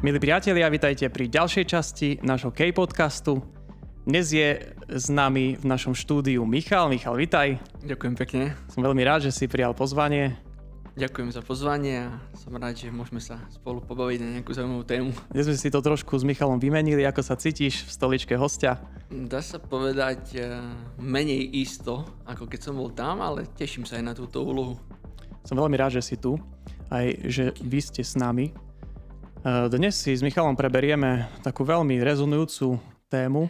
Milí priatelia, vitajte pri ďalšej časti nášho K-podcastu. Dnes je s nami v našom štúdiu Michal. Michal, vitaj. Ďakujem pekne. Som veľmi rád, že si prijal pozvanie. Ďakujem za pozvanie a som rád, že môžeme sa spolu pobaviť na nejakú zaujímavú tému. Dnes sme si to trošku s Michalom vymenili, ako sa cítiš v stoličke hostia. Dá sa povedať eh, menej isto, ako keď som bol tam, ale teším sa aj na túto úlohu. Som veľmi rád, že si tu, aj že vy ste s nami. Dnes si s Michalom preberieme takú veľmi rezonujúcu tému,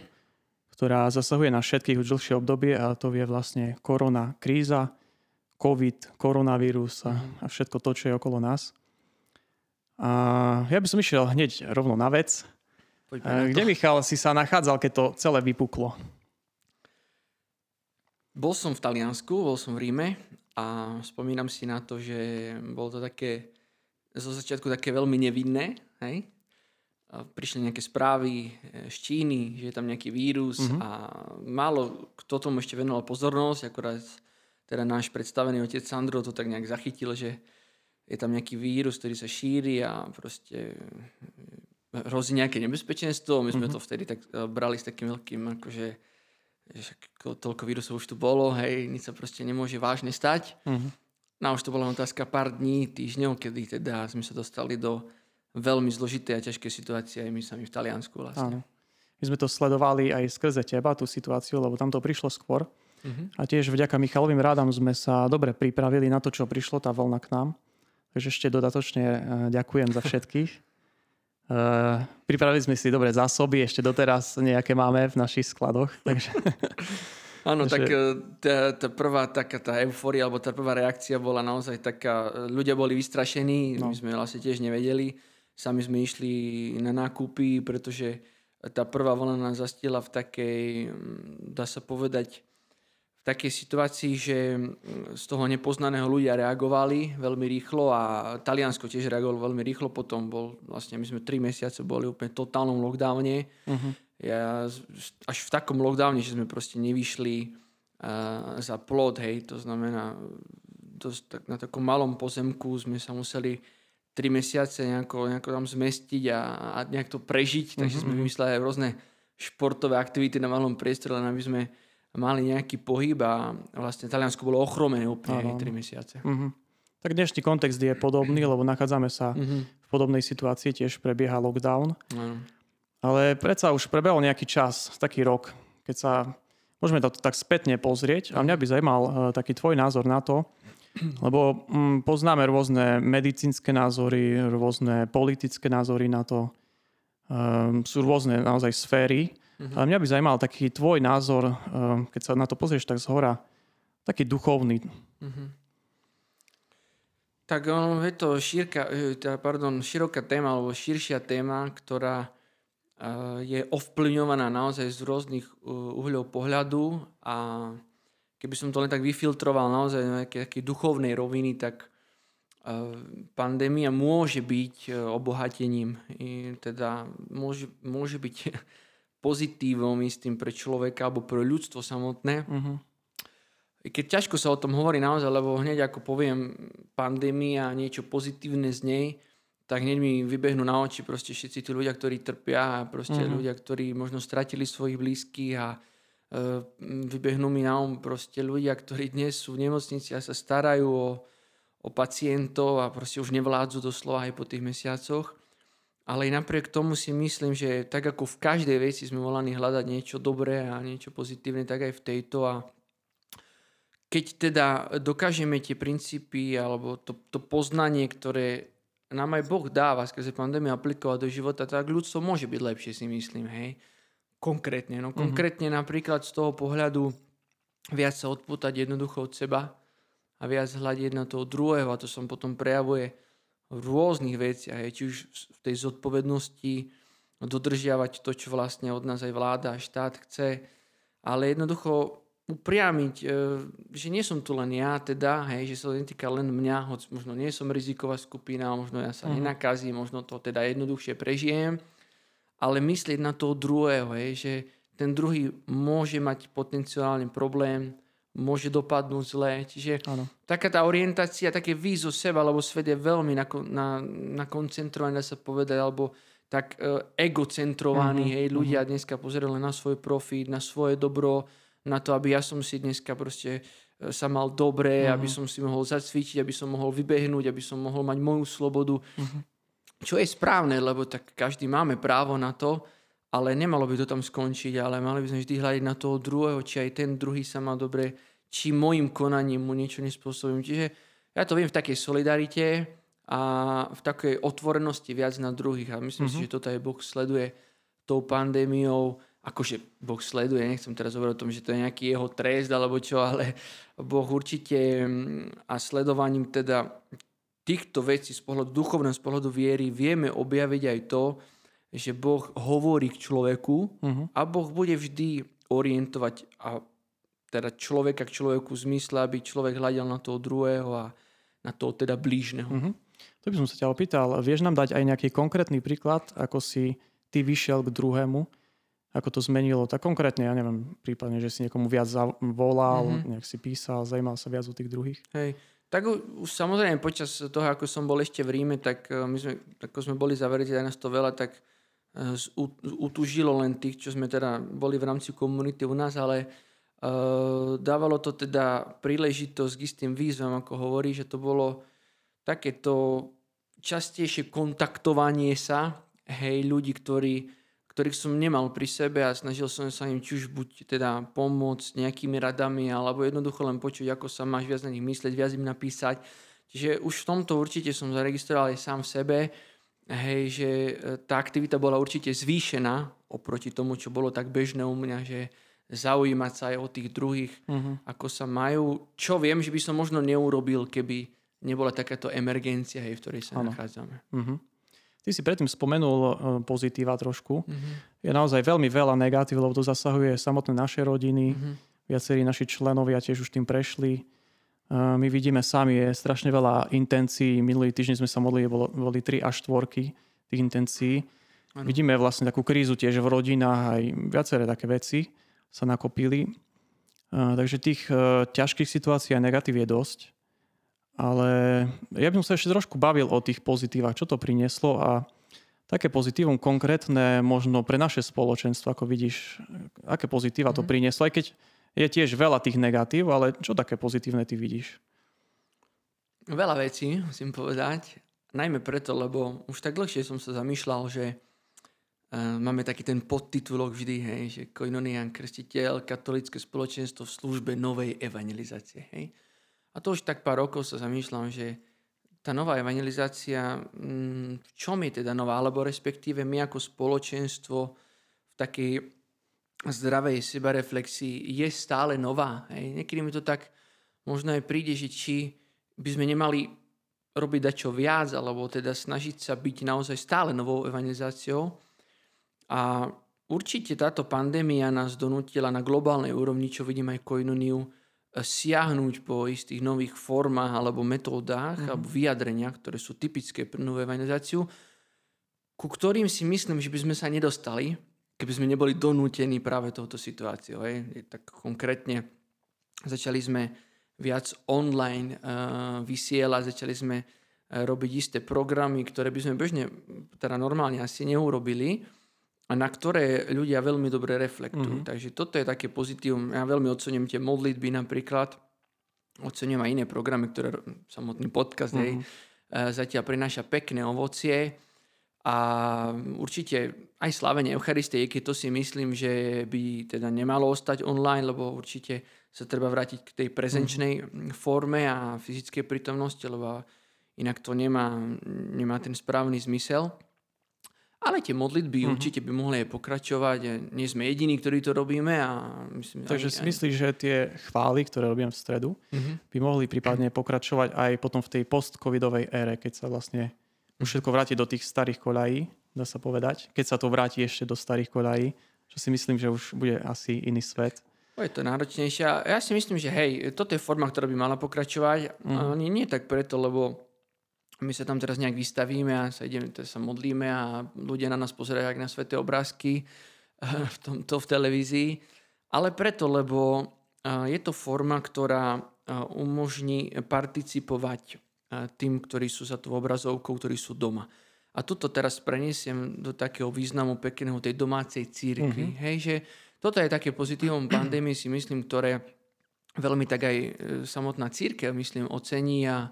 ktorá zasahuje na všetkých už dlhšie obdobie a to je vlastne korona kríza, COVID, koronavírus a, a všetko to, čo je okolo nás. A ja by som išiel hneď rovno na vec. Poďme Kde. Michal, si sa nachádzal, keď to celé vypuklo? Bol som v Taliansku, bol som v Ríme a spomínam si na to, že bolo to také zo začiatku také veľmi nevinné, hej? A prišli nejaké správy eh, z Číny, že je tam nejaký vírus Mhm. a málo kto tomu ešte venoval pozornosť, akorát teda náš predstavený otec Sandro to tak nejak zachytil, že je tam nejaký vírus, ktorý sa šíri a proste eh, hrozí nejaké nebezpečenstvo. My sme Mhm. to vtedy tak eh, brali s takým veľkým, akože že toľko vírusov už tu bolo, hej, nič sa proste nemôže vážne stať. Mhm. No už to bola otázka pár dní, týždňov, kedy teda sme sa dostali do veľmi zložitej a ťažkej situácie aj my sami v Taliansku Áno. vlastne. My sme to sledovali aj skrze teba, tú situáciu, lebo tam to prišlo skôr. Mhm. A tiež vďaka Michalovým rádam sme sa dobre pripravili na to, čo prišlo, tá vlna k nám. Takže ešte dodatočne eh, ďakujem za všetkých. Eh, pripravili sme si dobre zásoby, ešte doteraz nejaké máme v našich skladoch. Takže Áno, Takže- tak e, tá, tá prvá taká tá eufória, alebo tá prvá reakcia bola naozaj taká, ľudia boli vystrašení, No. my sme vlastne tiež nevedeli, sami sme išli na nákupy, pretože tá prvá vlna nás zastihla v takej, mm, dá sa povedať, v takej situácii, že mm, z toho nepoznaného ľudia reagovali veľmi rýchlo a Taliansko tiež reagovalo veľmi rýchlo, potom bol, vlastne my sme tri mesiace boli úplne v totálnom lockdowne, uh-huh. Ja až v takom lockdowne, že sme proste nevyšli uh, za plot, hej, to znamená dosť, tak, na takom malom pozemku sme sa museli tri mesiace nejako, nejako tam zmestiť a, a nejak to prežiť, takže sme vymysleli aj rôzne športové aktivity na malom priestore, len aby sme mali nejaký pohyb a vlastne Taliansko bolo ochromené úplne tri mesiace. Uh-huh. Tak dnešný kontext je podobný, lebo nachádzame sa Mhm. v podobnej situácii, tiež prebieha lockdown. Áno. Ale predsa už prebehol nejaký čas, taký rok, keď sa môžeme to tak spätne pozrieť a mňa by zaujímal eh, taký tvoj názor na to, lebo mm, poznáme rôzne medicínske názory, rôzne politické názory na to. Um, sú rôzne naozaj sféry. Mhm. Ale mňa by zaujímal taký tvoj názor, um, keď sa na to pozrieš tak zhora, taký duchovný. Mhm. Tak ono, je to šírka, eh, teda, pardon, široká téma, alebo širšia téma, ktorá eh, je ovplyvňovaná naozaj z rôznych eh, uhľov pohľadu a keby som to len tak vyfiltroval naozaj na nejaké také duchovnej roviny, tak eh, pandémia môže byť eh, obohatením. Teda môže, môže byť pozitívom istým pre človeka alebo pre ľudstvo samotné. Uh-huh. Keď ťažko sa o tom hovorí naozaj, lebo hneď ako poviem pandémia a niečo pozitívne z nej, tak hneď mi vybehnú na oči proste všetci tí ľudia, ktorí trpia a proste Mhm. ľudia, ktorí možno stratili svojich blízkych a e, vybehnú mi na um proste ľudia, ktorí dnes sú v nemocnici a sa starajú o, o pacientov a proste už nevládzu doslova aj po tých mesiacoch. Ale aj napriek tomu si myslím, že tak ako v každej veci sme volaní hľadať niečo dobré a niečo pozitívne, tak aj v tejto a keď teda dokážeme tie princípy alebo to, to poznanie, ktoré nám aj Boh dáva skrze pandémiu aplikovať do života, tak ľudstvo môže byť lepšie, si myslím, hej. Konkrétne. No konkrétne napríklad z toho pohľadu viac sa odpútať jednoducho od seba a viac hľadiť na toho druhého a to som potom prejavuje v rôznych veciach, hej. či už v tej zodpovednosti dodržiavať to, čo vlastne od nás aj vláda a štát chce, ale jednoducho upriamiť, e, že nie som tu len ja, teda, hej, že sa to netýka len mňa, hoď možno nie som riziková skupina, možno ja sa Mhm. nenakazím, možno to teda jednoduchšie prežijem, ale myslieť na toho druhého, hej, že ten druhý môže mať potenciálny problém, môže dopadnúť zle, čiže Áno. taká tá orientácia, také výzo seba, lebo svet je veľmi nakon, na, nakoncentrovaný, dá sa povedať, alebo tak uh, egocentrovaní, Mhm, hej, ľudia dneska pozerajú len na svoj profit, na svoje dobro, na to, aby ja som si dneska proste e, sa mal dobre, Mhm. aby som si mohol zacvičiť, aby som mohol vybehnúť, aby som mohol mať moju slobodu. Mhm. Čo je správne, lebo tak každý máme právo na to, ale nemalo by to tam skončiť, ale mali by sme vždy hľadiť na toho druhého, či aj ten druhý sa má dobre, či môjim konaním mu niečo nespôsobím. Čiže ja to viem v takej solidarite a v takej otvorenosti viac na druhých a myslím si, Mhm. že toto aj Boh sleduje tou pandémiou, akože Boh sleduje, nechcem teraz hovoriť o tom, že to je nejaký jeho trest alebo čo, ale Boh určite mm, a sledovaním teda týchto vecí z pohľadu duchovného, z pohľadu viery vieme objaviť aj to, že Boh hovorí k človeku Mhm. a Boh bude vždy orientovať a teda človeka k človeku v zmysle, aby človek hľadal na toho druhého a na toho teda blížneho. Mhm. To by som sa ťa opýtal, vieš nám dať aj nejaký konkrétny príklad, ako si ty vyšiel k druhému, ako to zmenilo, tak konkrétne, ja neviem, prípadne, že si niekomu viac volal, Mhm. nejak si písal, zajímal sa viac o tých druhých. Hej. Tak už samozrejme počas toho, ako som bol ešte v Ríme, tak eh, my sme, ako sme boli zavretí, aj nás to veľa, tak u- utužilo len tých, čo sme teda boli v rámci komunity u nás, ale uh, dávalo to teda príležitosť k istým výzvam, ako hovorí, že to bolo takéto častejšie kontaktovanie sa, hej, ľudí, ktorí, ktorých som nemal pri sebe a snažil som sa im či už buď teda pomôcť nejakými radami, alebo jednoducho len počuť, ako sa máš viac na nich myslieť, viac im napísať. Čiže už v tomto určite som zaregistroval aj sám v sebe, hej, že e, tá aktivita bola určite zvýšená oproti tomu, čo bolo tak bežné u mňa, že zaujímať sa aj o tých druhých, Mhm. ako sa majú. Čo viem, že by som možno neurobil, keby nebola takáto emergencia, hej, v ktorej sa Áno. nachádzame. Mhm. Ty si predtým spomenul eh, pozitíva trošku. Mhm. Je naozaj veľmi veľa negatív, lebo to zasahuje samotné naše rodiny. Mhm. Viacerí naši členovia tiež už tým prešli. Eh, My vidíme sami, je strašne veľa intencií. Minulý týždeň sme sa modlili, bolo, boli 3 až 4 tých intencií. Áno. Vidíme vlastne takú krízu tiež v rodinách, aj viaceré také veci sa nakopili. Eh, Takže tých ťažkých situácií a negatív je dosť. Ale ja by som sa ešte trošku bavil o tých pozitívach, čo to prinieslo a také pozitívum konkrétne možno pre naše spoločenstvo, ako vidíš, aké pozitíva to Mhm. prinieslo, aj keď je tiež veľa tých negatív, ale čo také pozitívne ty vidíš? Veľa vecí, musím povedať. Najmä preto, lebo už tak dlhšie som sa zamýšľal, že uh, máme taký ten podtitulok vždy, hej, že Koinonia krstiteľ, katolické spoločenstvo v službe novej evangelizácie. Hej. A to už tak pár rokov sa zamýšľam, že tá nová evangelizácia, mm, v čom je teda nová, alebo respektíve my ako spoločenstvo v takej zdravej sebareflexii je stále nová. Hej. Niekedy mi to tak možno aj príde, že či by sme nemali robiť dačo viac, alebo teda snažiť sa byť naozaj stále novou evangelizáciou. A určite táto pandémia nás donútila na globálnej úrovni, čo vidím aj koinoniu, siahnuť po istých nových formách alebo metódach Mhm. alebo vyjadreniach, ktoré sú typické pre novú evangelizáciu, ku ktorým si myslím, že by sme sa nedostali, keby sme neboli donútení práve touto situáciou. Hej. Tak konkrétne začali sme viac online uh, vysielať, začali sme uh, robiť isté programy, ktoré by sme bežne, teda normálne asi neurobili a na ktoré ľudia veľmi dobre reflektujú. Mhm. Takže toto je také pozitívum. Ja veľmi ocením tie modlitby napríklad, ocením aj iné programy, ktoré samotný podcast mm-hmm. hej, Mhm. eh, zatiaľ prináša pekné ovocie a určite aj slávenie Eucharistie, keď to si myslím, že by teda nemalo ostať online, lebo určite sa treba vrátiť k tej prezenčnej mm-hmm. forme a fyzickej prítomnosti, lebo inak to nemá, nemá ten správny zmysel. Ale tie modlitby Mhm. určite by mohli aj pokračovať. Nie sme jediní, ktorí to robíme. A myslím, Takže ani- si myslíš, že tie chvály, ktoré robím v stredu, Mhm. by mohli prípadne pokračovať aj potom v tej post-covidovej ére, keď sa vlastne už všetko vráti do tých starých koľají, dá sa povedať. Keď sa to vráti ešte do starých koľají, čo si myslím, že už bude asi iný svet. Je to náročnejšie. Ja si myslím, že hej, toto je forma, ktorá by mala pokračovať. Mhm. A nie, nie tak preto, lebo my sa tam teraz nejak vystavíme a sa, ideme, teda sa modlíme a ľudia na nás pozerajú ako na sveté obrázky v tomto v televízii. Ale preto, lebo a, je to forma, ktorá a, umožní participovať tým, ktorí sú za tú obrazovkou, ktorí sú doma. A toto teraz preniesiem do takého významu pekného tej domácej církvy. Mm-hmm. Hej, že toto je také pozitívum pandémie, si myslím, ktoré veľmi tak aj samotná církev, myslím, ocení a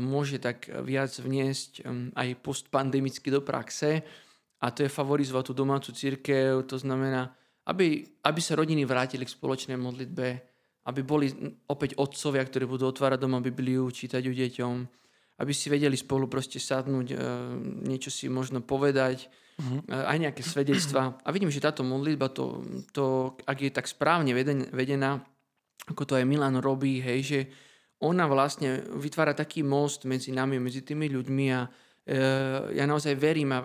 môže tak viac vniesť aj postpandemicky do praxe. A to je favorizovať tú domácu církev, to znamená, aby, aby sa rodiny vrátili k spoločnej modlitbe, aby boli opäť otcovia, ktorí budú otvárať doma Bibliu, čítať ju deťom, aby si vedeli spolu proste sadnúť, e, niečo si možno povedať, uh-huh. aj nejaké svedectvá. A vidím, že táto modlitba, to, to, ak je tak správne vedená, ako to aj Milan robí, hej, že ona vlastne vytvára taký most medzi nami, medzi tými ľuďmi a e, ja naozaj verím a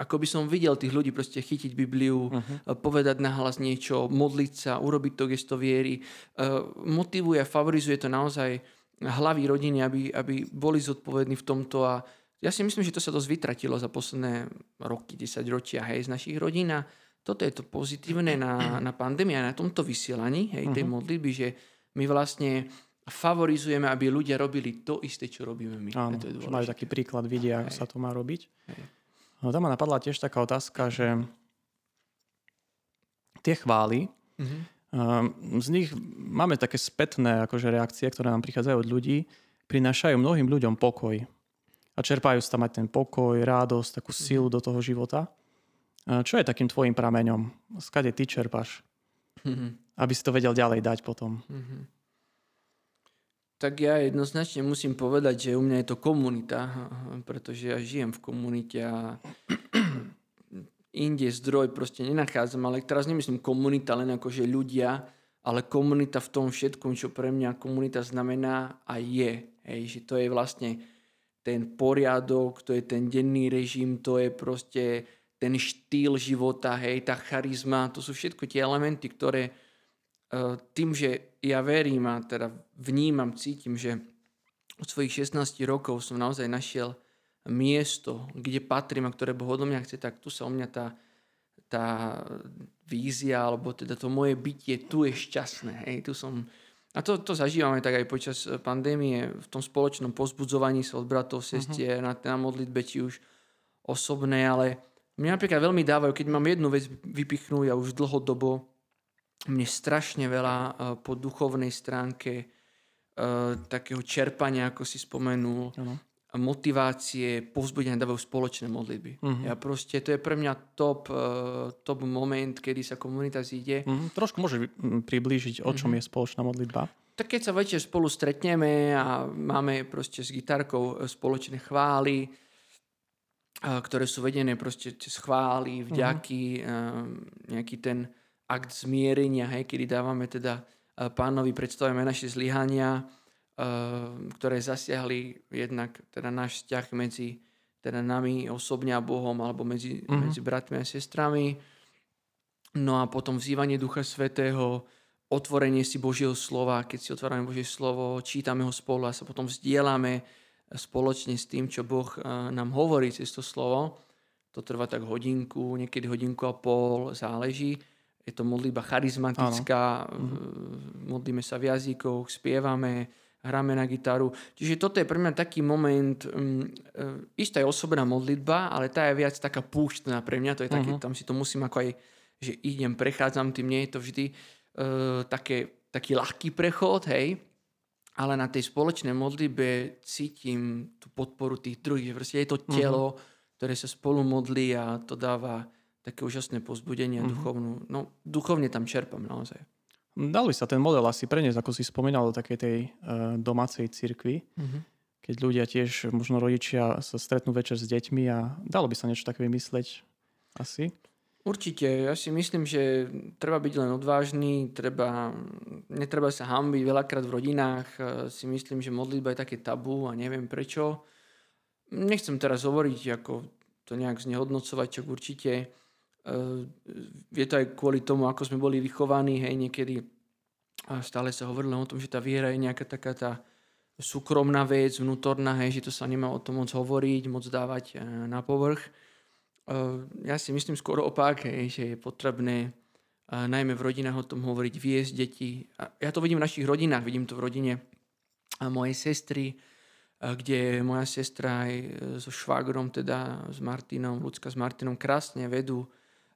ako by som videl tých ľudí proste chytiť Bibliu, uh-huh. povedať nahlas niečo, modliť sa, urobiť to gesto viery. E, motivuje a favorizuje to naozaj hlavy rodiny, aby, aby boli zodpovední v tomto a ja si myslím, že to sa dosť vytratilo za posledné roky, 10 ročia hej, z našich rodín a toto je to pozitívne na, na pandémii a na tomto vysielaní hej, tej uh-huh. modlitby, že my vlastne favorizujeme, aby ľudia robili to isté, čo robíme my. Áno, to je že majú taký príklad, vidia, ako sa to má robiť. Hej. No tam ma napadla tiež taká otázka, že tie chvály, uh-huh. z nich máme také spätné akože reakcie, ktoré nám prichádzajú od ľudí, prinášajú mnohým ľuďom pokoj. A čerpajú sa tam aj ten pokoj, radosť, takú silu uh-huh. do toho života. Čo je takým tvojim prameňom? Skade ty čerpáš? Mm-hmm. Aby si to vedel ďalej dať potom. Mm-hmm. Tak ja jednoznačne musím povedať, že u mňa je to komunita, pretože ja žijem v komunite a inde zdroj proste nenachádzam, ale teraz nemyslím komunita len ako, že ľudia, ale komunita v tom všetkom, čo pre mňa komunita znamená a je. Hej, že to je vlastne ten poriadok, to je ten denný režim, to je proste ten štýl života, hej, tá charizma, to sú všetko tie elementy, ktoré tým, že ja verím a teda vnímam, cítim, že od svojich 16 rokov som naozaj našiel miesto, kde patrím a ktoré Boh odo mňa chce, tak tu sa o mňa tá, tá vízia, alebo teda to moje bytie tu je šťastné. Hej, tu som, a to, to zažívame tak aj počas pandémie, v tom spoločnom pozbudzovaní sa od bratov, sestier, uh-huh. na, na modlitbe, či už osobné, ale mňa napríklad veľmi dávajú, keď mám jednu vec vypichnúť a už dlhodobo, mne strašne veľa uh, po duchovnej stránke uh, takého čerpania, ako si spomenul, uh-huh. motivácie, povzbudenia dávajú spoločné modlitby. Uh-huh. Ja proste, to je pre mňa top, uh, top moment, kedy sa komunita zíde. Uh-huh. Trošku môže priblížiť, o čom uh-huh. je spoločná modlitba? Tak keď sa večer spolu stretneme a máme proste s gitarkou spoločné chvály, ktoré sú vedené proste cez chvály, vďaky, uh-huh. nejaký ten akt zmierenia, hej, kedy dávame teda pánovi, predstavujeme naše zlyhania, ktoré zasiahli jednak teda náš vzťah medzi teda nami osobne a Bohom alebo medzi, uh-huh. medzi bratmi a sestrami. No a potom vzývanie Ducha Svetého, otvorenie si Božieho slova, keď si otvárame Božie slovo, čítame ho spolu a sa potom vzdielame spoločne s tým, čo Boh eh, nám hovorí cez to slovo. To trvá tak hodinku, niekedy hodinku a pol, záleží. Je to modlitba charizmatická. Mhm. modlíme sa v jazykoch, spievame, hráme na gitaru. Čiže toto je pre mňa taký moment, um, istá je osobná modlitba, ale tá je viac taká púštna pre mňa, to je taký, uh-huh. tam si to musím ako aj, že idem, prechádzam tým, nie je to vždy uh, také, taký ľahký prechod, hej, ale na tej spoločnej modlitbe cítim tú podporu tých druhých. Proste je to mhm. telo, uh-huh. ktoré sa spolu modlí a to dáva také úžasné pozbudenie uh-huh. duchovnú. No, duchovne tam čerpám naozaj. Dal by sa ten model asi preniesť, ako si spomínal, do takej tej uh, domácej cirkvi. Uh-huh. Keď ľudia tiež, možno rodičia sa stretnú večer s deťmi a dalo by sa niečo také vymysleť asi? Určite, ja si myslím, že treba byť len odvážny, treba, netreba sa hambiť veľakrát v rodinách, e, si myslím, že modlitba je také tabu a neviem prečo. Nechcem teraz hovoriť, ako to nejak znehodnocovať, čo určite je to aj kvôli tomu, ako sme boli vychovaní, hej, niekedy stále sa hovorilo o tom, že tá viera je nejaká taká tá súkromná vec, vnútorná, hej, že to sa nemá o tom moc hovoriť, moc dávať e, na povrch ja si myslím skôr opak, že je potrebné najmä v rodinách o tom hovoriť, viesť deti. Ja to vidím v našich rodinách, vidím to v rodine mojej sestry, kde moja sestra aj so švagrom, teda s Martinom, Lucka s Martinom krásne vedú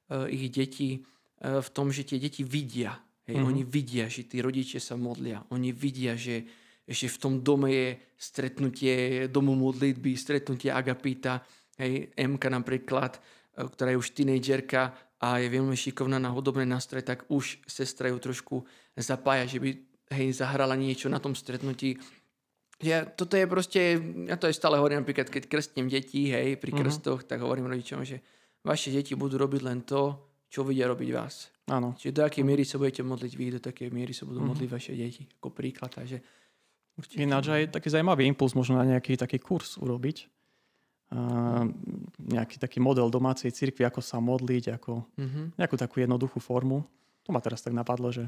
ich deti v tom, že tie deti vidia. Hej, mm-hmm. Oni vidia, že tí rodičia sa modlia. Oni vidia, že, že v tom dome je stretnutie domu modlitby, stretnutie agapita. Hej, Emka napríklad, ktorá je už tínejžerka a je veľmi šikovná na hudobné nástroje, tak už sestra ju trošku zapája, že by hej, zahrala niečo na tom stretnutí. Ja, toto je proste, ja to aj stále hovorím napríklad, keď krstím deti, hej, pri mhm. krstoch, mm-hmm. tak hovorím rodičom, že vaše deti budú robiť len to, čo vidia robiť vás. Áno. Čiže do akej miery sa budete modliť vy, do takej miery sa budú mm-hmm. modliť vaše deti, ako príklad. Takže určite... Ináč aj taký zaujímavý impuls možno na nejaký taký kurz urobiť. Uh, nejaký taký model domácej cirkvi, ako sa modliť, ako mm-hmm. nejakú takú jednoduchú formu. To ma teraz tak napadlo, že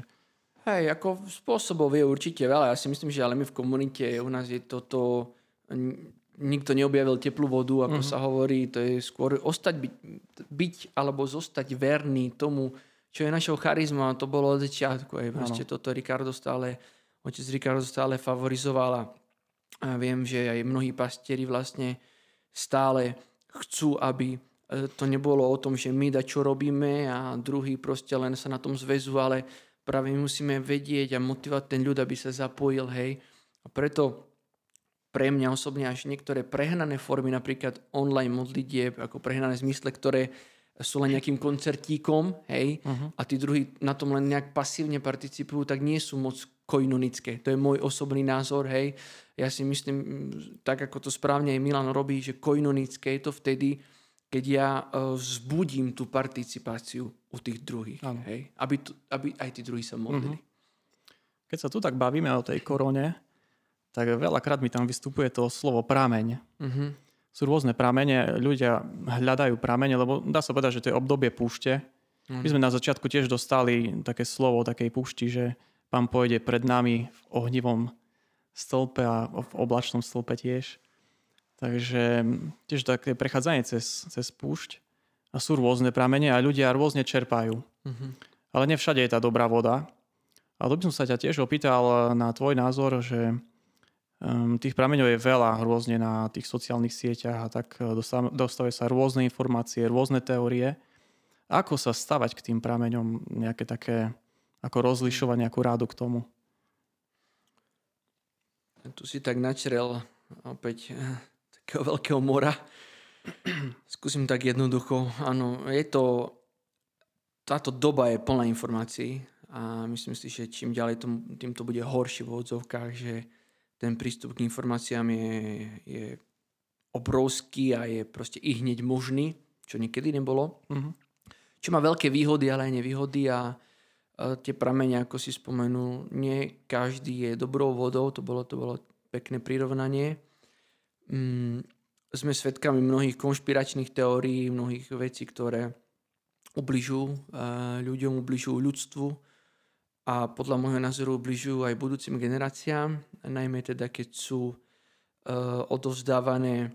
Hej, ako spôsobov je určite veľa. Ja si myslím, že ale my v komunite u nás je toto... Nikto neobjavil teplú vodu, ako mm-hmm. sa hovorí. To je skôr ostať, byť, byť alebo zostať verný tomu, čo je našou charizmou. A to bolo od začiatku. Aj proste toto Ricardo stále, otec Ricardo stále favorizoval. A viem, že aj mnohí pastieri vlastne stále chcú, aby e, to nebolo o tom, že my da čo robíme a druhý proste len sa na tom zväzu, ale práve my musíme vedieť a motivovať ten ľud, aby sa zapojil, hej. A preto pre mňa osobne až niektoré prehnané formy, napríklad online modlitieb, ako prehnané zmysle, ktoré sú len nejakým koncertíkom, hej, uh-huh. a tí druhí na tom len nejak pasívne participujú, tak nie sú moc koinonické. To je môj osobný názor, hej. Ja si myslím, tak ako to správne aj Milan robí, že koinonické je to vtedy, keď ja uh, vzbudím tú participáciu u tých druhých. Hej? Aby, tu, aby aj tí druhí sa modlili. Uh-huh. Keď sa tu tak bavíme o tej korone, tak veľakrát mi tam vystupuje to slovo prameň. Uh-huh. Sú rôzne pramene, ľudia hľadajú pramene, lebo dá sa povedať, že to je obdobie púšte. Uh-huh. My sme na začiatku tiež dostali také slovo takej púšti, že pán pôjde pred nami v ohnivom stĺpe a v oblačnom stĺpe tiež. Takže tiež také prechádzanie cez, cez púšť a sú rôzne pramene a ľudia rôzne čerpajú. Uh-huh. Ale nevšade je tá dobrá voda. A to by som sa ťa tiež opýtal na tvoj názor, že um, tých prameňov je veľa rôzne na tých sociálnych sieťach a tak e, dostávajú sa rôzne informácie, rôzne teórie. Ako sa stavať k tým prameňom, nejaké také, ako rozlišovať nejakú rádu k tomu? Tu si tak načrel opäť takého veľkého mora. Skúsim tak jednoducho. Áno, je to... Táto doba je plná informácií a myslím si, že čím ďalej tom, tým to bude horšie v odzovkách, že ten prístup k informáciám je, je obrovský a je proste i hneď možný, čo niekedy nebolo. Mm-hmm. Čo má veľké výhody, ale aj nevýhody a, a tie pramene, ako si spomenul, nie každý je dobrou vodou, to bolo, to bolo pekné prirovnanie mm, sme svedkami mnohých konšpiračných teórií, mnohých vecí, ktoré ubližujú ľuďom, ubližujú ľudstvu a podľa môjho názoru ubližujú aj budúcim generáciám, najmä teda keď sú uh, odovzdávané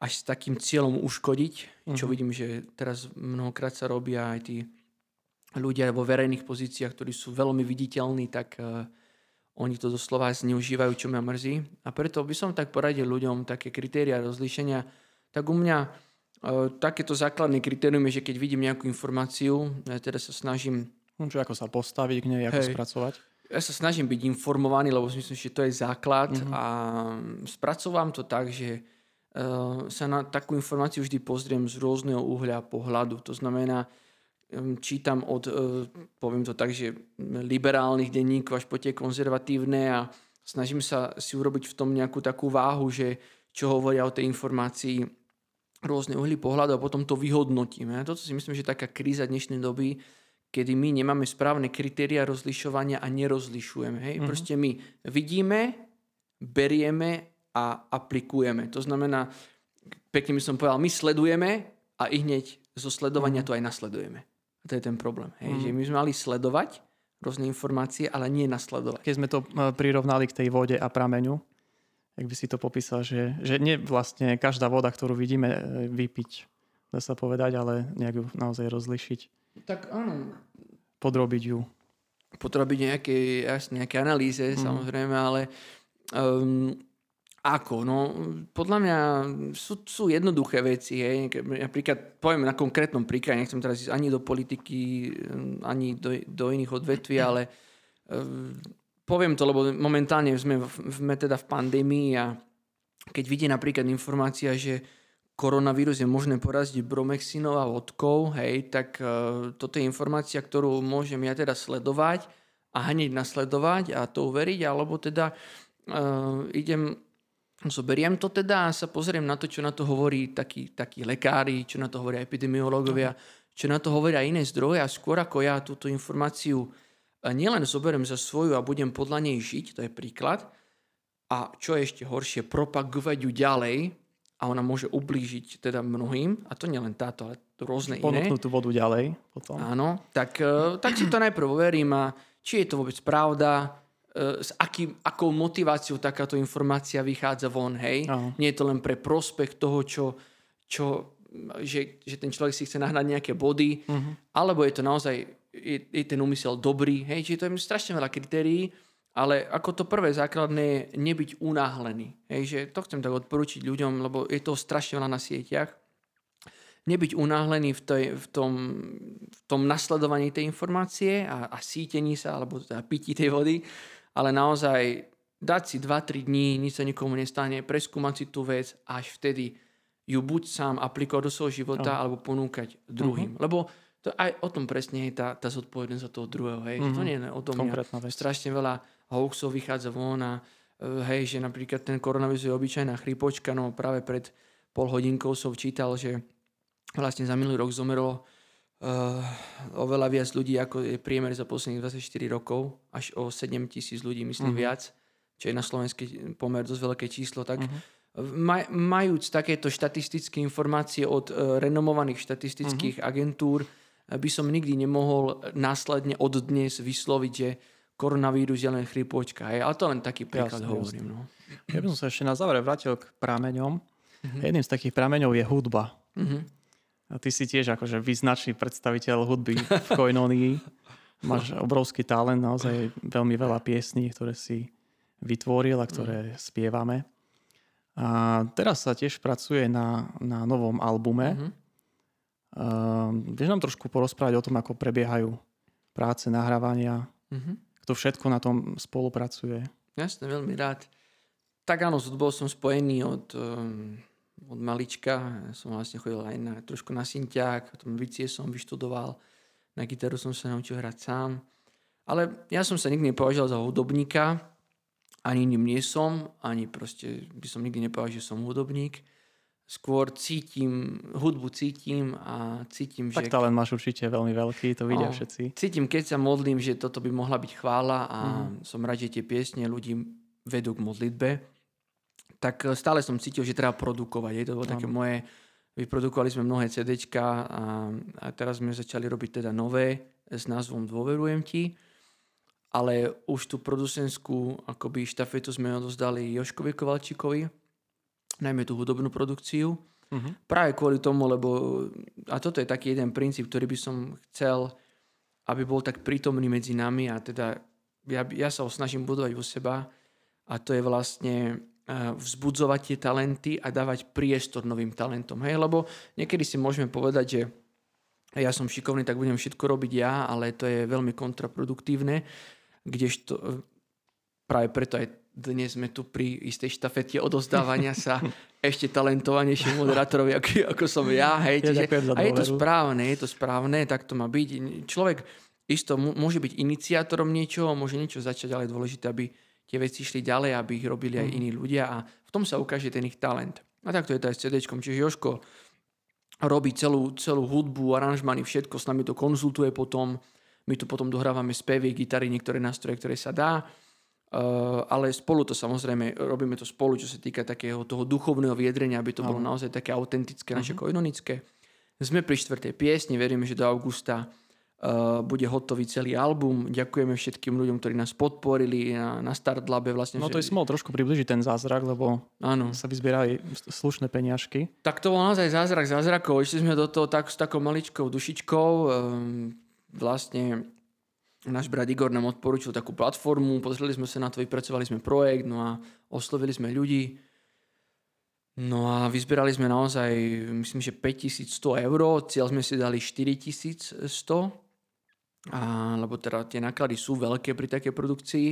až s takým cieľom uškodiť, uh-huh. čo mhm. vidím, že teraz mnohokrát sa robia aj tí ľudia vo verejných pozíciách, ktorí sú veľmi viditeľní, tak uh, oni to doslova zneužívajú, čo ma mrzí. A preto by som tak poradil ľuďom také kritéria rozlíšenia. Tak u mňa e, takéto základné kritérium je, že keď vidím nejakú informáciu, ja teda sa snažím... No, čo ako sa postaviť k nej, ako hej, spracovať? Ja sa snažím byť informovaný, lebo si myslím, že to je základ mm-hmm. a spracovám to tak, že uh, sa na takú informáciu vždy pozriem z rôzneho uhľa pohľadu. To znamená, čítam od, e, poviem to tak, že liberálnych denníkov až po tie konzervatívne a snažím sa si urobiť v tom nejakú takú váhu, že čo hovoria o tej informácii rôzne uhly pohľadu a potom to vyhodnotíme. A toto si myslím, že taká kríza dnešnej doby, kedy my nemáme správne kritéria rozlišovania a nerozlišujeme. Hej? Mm-hmm. Proste my vidíme, berieme a aplikujeme. To znamená, pekne by som povedal, my sledujeme a i hneď zo sledovania mm-hmm. to aj nasledujeme. A to je ten problém. Hej? Mm. Že my sme mali sledovať rôzne informácie, ale nie nasledovať. Keď sme to e, prirovnali k tej vode a prameňu, jak by si to popísal, že, že nie vlastne každá voda, ktorú vidíme, e, vypiť, dá sa povedať, ale nejak ju naozaj rozlišiť. Tak áno. Podrobiť ju. Podrobiť nejaké, jasne, nejaké analýze, mm. samozrejme, ale um, Ako? No, podľa mňa sú, sú jednoduché veci. Hej. Napríklad, poviem na konkrétnom príklade, nechcem teraz ísť ani do politiky, ani do, do iných odvetví, ale uh, poviem to, lebo momentálne sme, v, sme teda v pandémii a keď vidí napríklad informácia, že koronavírus je možné poraziť bromexinou a vodkou, hej, tak uh, toto je informácia, ktorú môžem ja teda sledovať a hneď nasledovať a to uveriť, alebo teda uh, idem Zoberiem to teda a sa pozriem na to, čo na to hovorí takí, takí lekári, čo na to hovoria epidemiológovia, čo na to hovoria iné zdroje a skôr ako ja túto informáciu nielen zoberiem za svoju a budem podľa nej žiť, to je príklad, a čo je ešte horšie, propagovať ju ďalej a ona môže ublížiť teda mnohým, a to nielen táto, ale rôzne iné. Ponúknú tú vodu ďalej potom. Áno, tak, e, tak si to najprv overím a či je to vôbec pravda, E, s akým, akou motiváciou takáto informácia vychádza von, hej. Aha. Nie je to len pre prospech toho, čo, čo že, že ten človek si chce nahnať nejaké body, uh-huh. alebo je to naozaj, je, je ten úmysel dobrý, hej, čiže to je strašne veľa kritérií, ale ako to prvé základné je nebyť unáhlený, hej, že to chcem tak odporučiť ľuďom, lebo je to strašne veľa na sieťach, nebyť unáhlený v, tej, v, tom, v tom nasledovaní tej informácie a, a sítení sa, alebo teda pití tej vody, ale naozaj dať si 2-3 dní, nič sa nikomu nestane, preskúmať si tú vec a až vtedy ju buď sám aplikovať do svojho života, oh. alebo ponúkať druhým. Uh-huh. Lebo to aj o tom presne je tá, tá zodpovednosť za toho druhého. Hej. Uh-huh. To nie je o tom, strašne veľa hoaxov vychádza von a uh, hej, že napríklad ten koronavírus je obyčajná chrípočka, no práve pred pol hodinkou som čítal, že vlastne za minulý rok zomrelo uh, oveľa viac ľudí, ako je priemer za posledných 24 rokov, až o 7 tisíc ľudí, myslím, uh-huh. viac, čo je na slovenský pomer dosť veľké číslo, tak uh-huh. maj, majúc takéto štatistické informácie od uh, renomovaných štatistických uh-huh. agentúr, by som nikdy nemohol následne od dnes vysloviť, že koronavírus je len chrypočka. Hej? Ale to len taký príklad jasne, hovorím. No. Ja by som sa ešte na záver vrátil k prameňom. Uh-huh. Jedným z takých prameňov je hudba. Uh-huh. A ty si tiež akože význačný predstaviteľ hudby v Koinonii. Máš obrovský talent, naozaj veľmi veľa piesní, ktoré si vytvoril a ktoré mm. spievame. A teraz sa tiež pracuje na, na novom albume. Mm-hmm. Uh, vieš nám trošku porozprávať o tom, ako prebiehajú práce, nahrávania, mm-hmm. Kto všetko na tom spolupracuje? Jasne, veľmi rád. Tak áno, s hudbou som spojený od um, od malička. Som vlastne chodil aj na, trošku na synťák, potom vicie som vyštudoval, na gitaru som sa naučil hrať sám. Ale ja som sa nikdy nepovažoval za hudobníka, ani ním nie som, ani proste by som nikdy nepovažoval, že som hudobník. Skôr cítim, hudbu cítim a cítim, tak že... Tak talent máš určite veľmi veľký, to vidia oh, všetci. Cítim, keď sa modlím, že toto by mohla byť chvála a mm. som rád, že tie piesne ľudí vedú k modlitbe tak eh, stále som cítil, že treba produkovať. Je to bolo také moje, vyprodukovali sme mnohé CDčka a, a teraz sme začali robiť teda nové s názvom Dôverujem ti. Ale už tú producenskú akoby štafetu sme odozdali Joškovi Kovalčíkovi, najmä tú hudobnú produkciu. Uh-huh. Práve kvôli tomu, lebo a toto je taký jeden princíp, ktorý by som chcel, aby bol tak prítomný medzi nami a teda ja, ja sa ho snažím budovať vo seba a to je vlastne vzbudzovať tie talenty a dávať priestor novým talentom. Hej? Lebo niekedy si môžeme povedať, že ja som šikovný, tak budem všetko robiť ja, ale to je veľmi kontraproduktívne, kdežto e, práve preto aj dnes sme tu pri istej štafete odozdávania sa ešte talentovanejším moderátorovi, ako, ako som ja. Hej, čiže, a je to správne, je to správne, tak to má byť. Človek isto môže byť iniciátorom niečoho, môže niečo začať, ale je dôležité, aby tie veci išli ďalej, aby ich robili aj mhm. iní ľudia a v tom sa ukáže ten ich talent. A takto je to aj s CD. Čiže Joško robí celú, celú hudbu, aranžmany, všetko, s nami to konzultuje potom, my tu potom dohrávame spevy, gitary, niektoré nástroje, ktoré sa dá, ale spolu to samozrejme, robíme to spolu, čo sa týka takého toho duchovného viedrenia, aby to bolo naozaj také autentické, naše uh-huh. koinonické. Sme pri štvrtej piesni, veríme, že do augusta Uh, bude hotový celý album. Ďakujeme všetkým ľuďom, ktorí nás podporili na, na Start Labe. Vlastne, no to že... je mohol trošku približiť ten zázrak, lebo ano. sa vyzbierali slušné peniažky. Tak to bol naozaj zázrak zázrakov. Išli sme do toho tak, s takou maličkou dušičkou. Um, vlastne náš brat Igor nám odporúčil takú platformu, pozreli sme sa na to, vypracovali sme projekt, no a oslovili sme ľudí, No a vyzbierali sme naozaj, myslím, že 5100 eur, cieľ sme si dali 4100, a, lebo teda tie náklady sú veľké pri takej produkcii,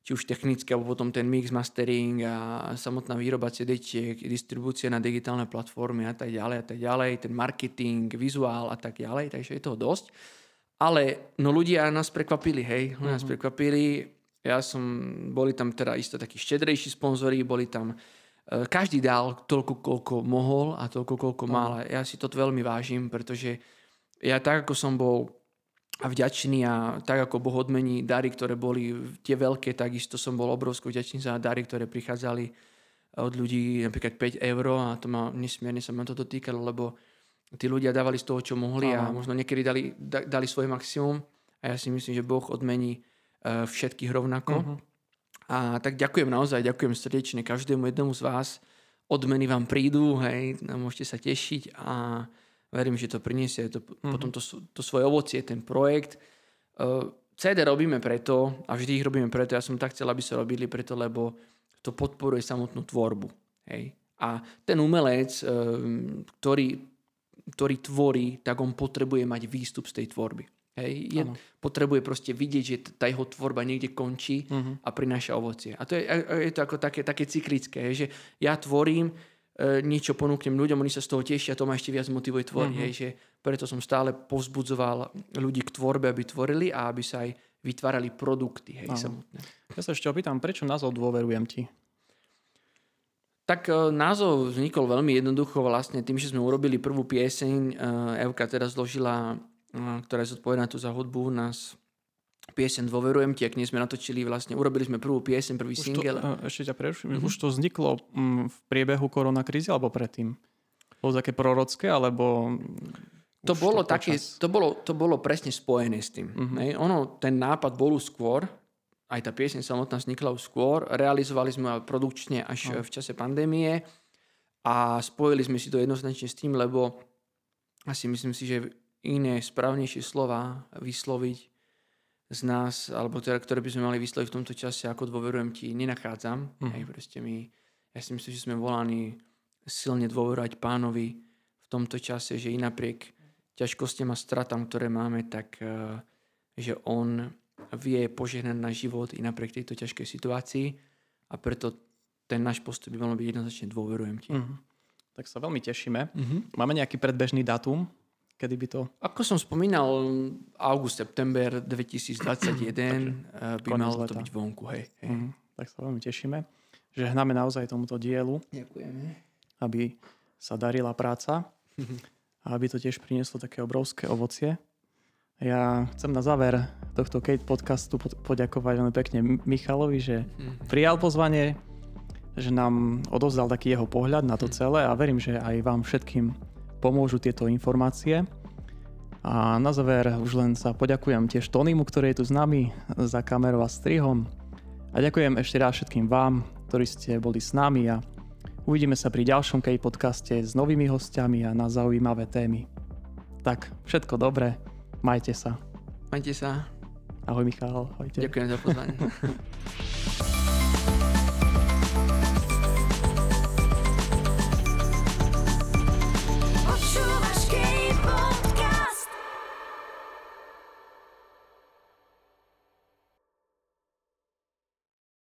či už technické, alebo potom ten mix, mastering a samotná výroba CD-čiek, distribúcia na digitálne platformy a tak ďalej a tak ďalej, ten marketing, vizuál a tak ďalej, takže je toho dosť. Ale no ľudia nás prekvapili, hej, mm-hmm. nás prekvapili, ja som, boli tam teda isto takí štedrejší sponzori, boli tam E, každý dal toľko, koľko mohol a toľko, koľko mal. Ja si to veľmi vážim, pretože ja tak, ako som bol vďačný a tak ako Boh odmení dary, ktoré boli tie veľké, takisto som bol obrovsky vďačný za dary, ktoré prichádzali od ľudí, napríklad 5 eur a to ma nesmierne sa ma to dotýkalo, lebo tí ľudia dávali z toho, čo mohli a možno niekedy dali, dali svoje maximum a ja si myslím, že Boh odmení e, všetkých rovnako. Uh-huh. A tak ďakujem naozaj, ďakujem srdečne každému jednomu z vás. Odmeny vám prídu, hej, môžete sa tešiť a verím, že to priniesie to, mm-hmm. potom to, to svoje ovocie, ten projekt. Uh, CD robíme preto a vždy ich robíme preto, ja som tak chcel, aby sa robili preto, lebo to podporuje samotnú tvorbu. Hej. A ten umelec, uh, ktorý, ktorý tvorí, tak on potrebuje mať výstup z tej tvorby. Hej, je, potrebuje proste vidieť, že tá jeho tvorba niekde končí uh-huh. a prináša ovocie. A to je, je to ako také, také cyklické, hej, že ja tvorím, e, niečo ponúknem ľuďom, oni sa z toho tešia, to ma ešte viac motivuje tvoriť. Uh-huh. Hej, že preto som stále povzbudzoval ľudí k tvorbe, aby tvorili a aby sa aj vytvárali produkty hej, samotné. Ja sa ešte opýtam, prečo názov dôverujem ti? Tak e, názov vznikol veľmi jednoducho vlastne tým, že sme urobili prvú pieseň. E, Evka teda zložila ktorá je zodpovedná tu za hudbu, nás piesen Dôverujem ti, ak nie sme natočili vlastne, urobili sme prvú piesen, prvý už single. To, ešte ťa preruším, mm-hmm. už to vzniklo mm, v priebehu koronakrízy alebo predtým? Bolo také prorocké, alebo... To bolo, to, také, to, bolo, to bolo presne spojené s tým. Mm-hmm. Ono, ten nápad bol skôr, aj tá pieseň samotná vznikla už skôr, realizovali sme produkčne až no. v čase pandémie a spojili sme si to jednoznačne s tým, lebo asi myslím si, že iné, správnejšie slova vysloviť z nás, alebo teda, ktoré by sme mali vysloviť v tomto čase, ako dôverujem ti, nenachádzam. Mm. Hej, proste my, ja si myslím, že sme volaní silne dôverovať pánovi v tomto čase, že i napriek ťažkostiam a stratám, ktoré máme, tak uh, že on vie požehnať na život i napriek tejto ťažkej situácii a preto ten náš postup by mal byť jednoznačne dôverujem ti. Mm. Tak sa veľmi tešíme. Mm-hmm. Máme nejaký predbežný dátum, Kedy by to... Ako som spomínal, august, september 2021 eh, by malo to byť vonku. Hej, hej. Mm, tak sa veľmi tešíme. že hnáme naozaj tomuto dielu. Ďakujeme. Aby sa darila práca a aby to tiež prinieslo také obrovské ovocie. Ja chcem na záver tohto Kate podcastu poďakovať veľmi pekne Michalovi, že mhm. prijal pozvanie, že nám odovzdal taký jeho pohľad na to mhm. celé a verím, že aj vám všetkým pomôžu tieto informácie. A na záver už len sa poďakujem tiež Tonymu, ktorý je tu s nami za kamerou a strihom. A ďakujem ešte raz všetkým vám, ktorí ste boli s nami a uvidíme sa pri ďalšom Kej podcaste s novými hostiami a na zaujímavé témy. Tak, všetko dobré, majte sa. Majte sa. Ahoj Michal, ahojte. Ďakujem za pozvanie.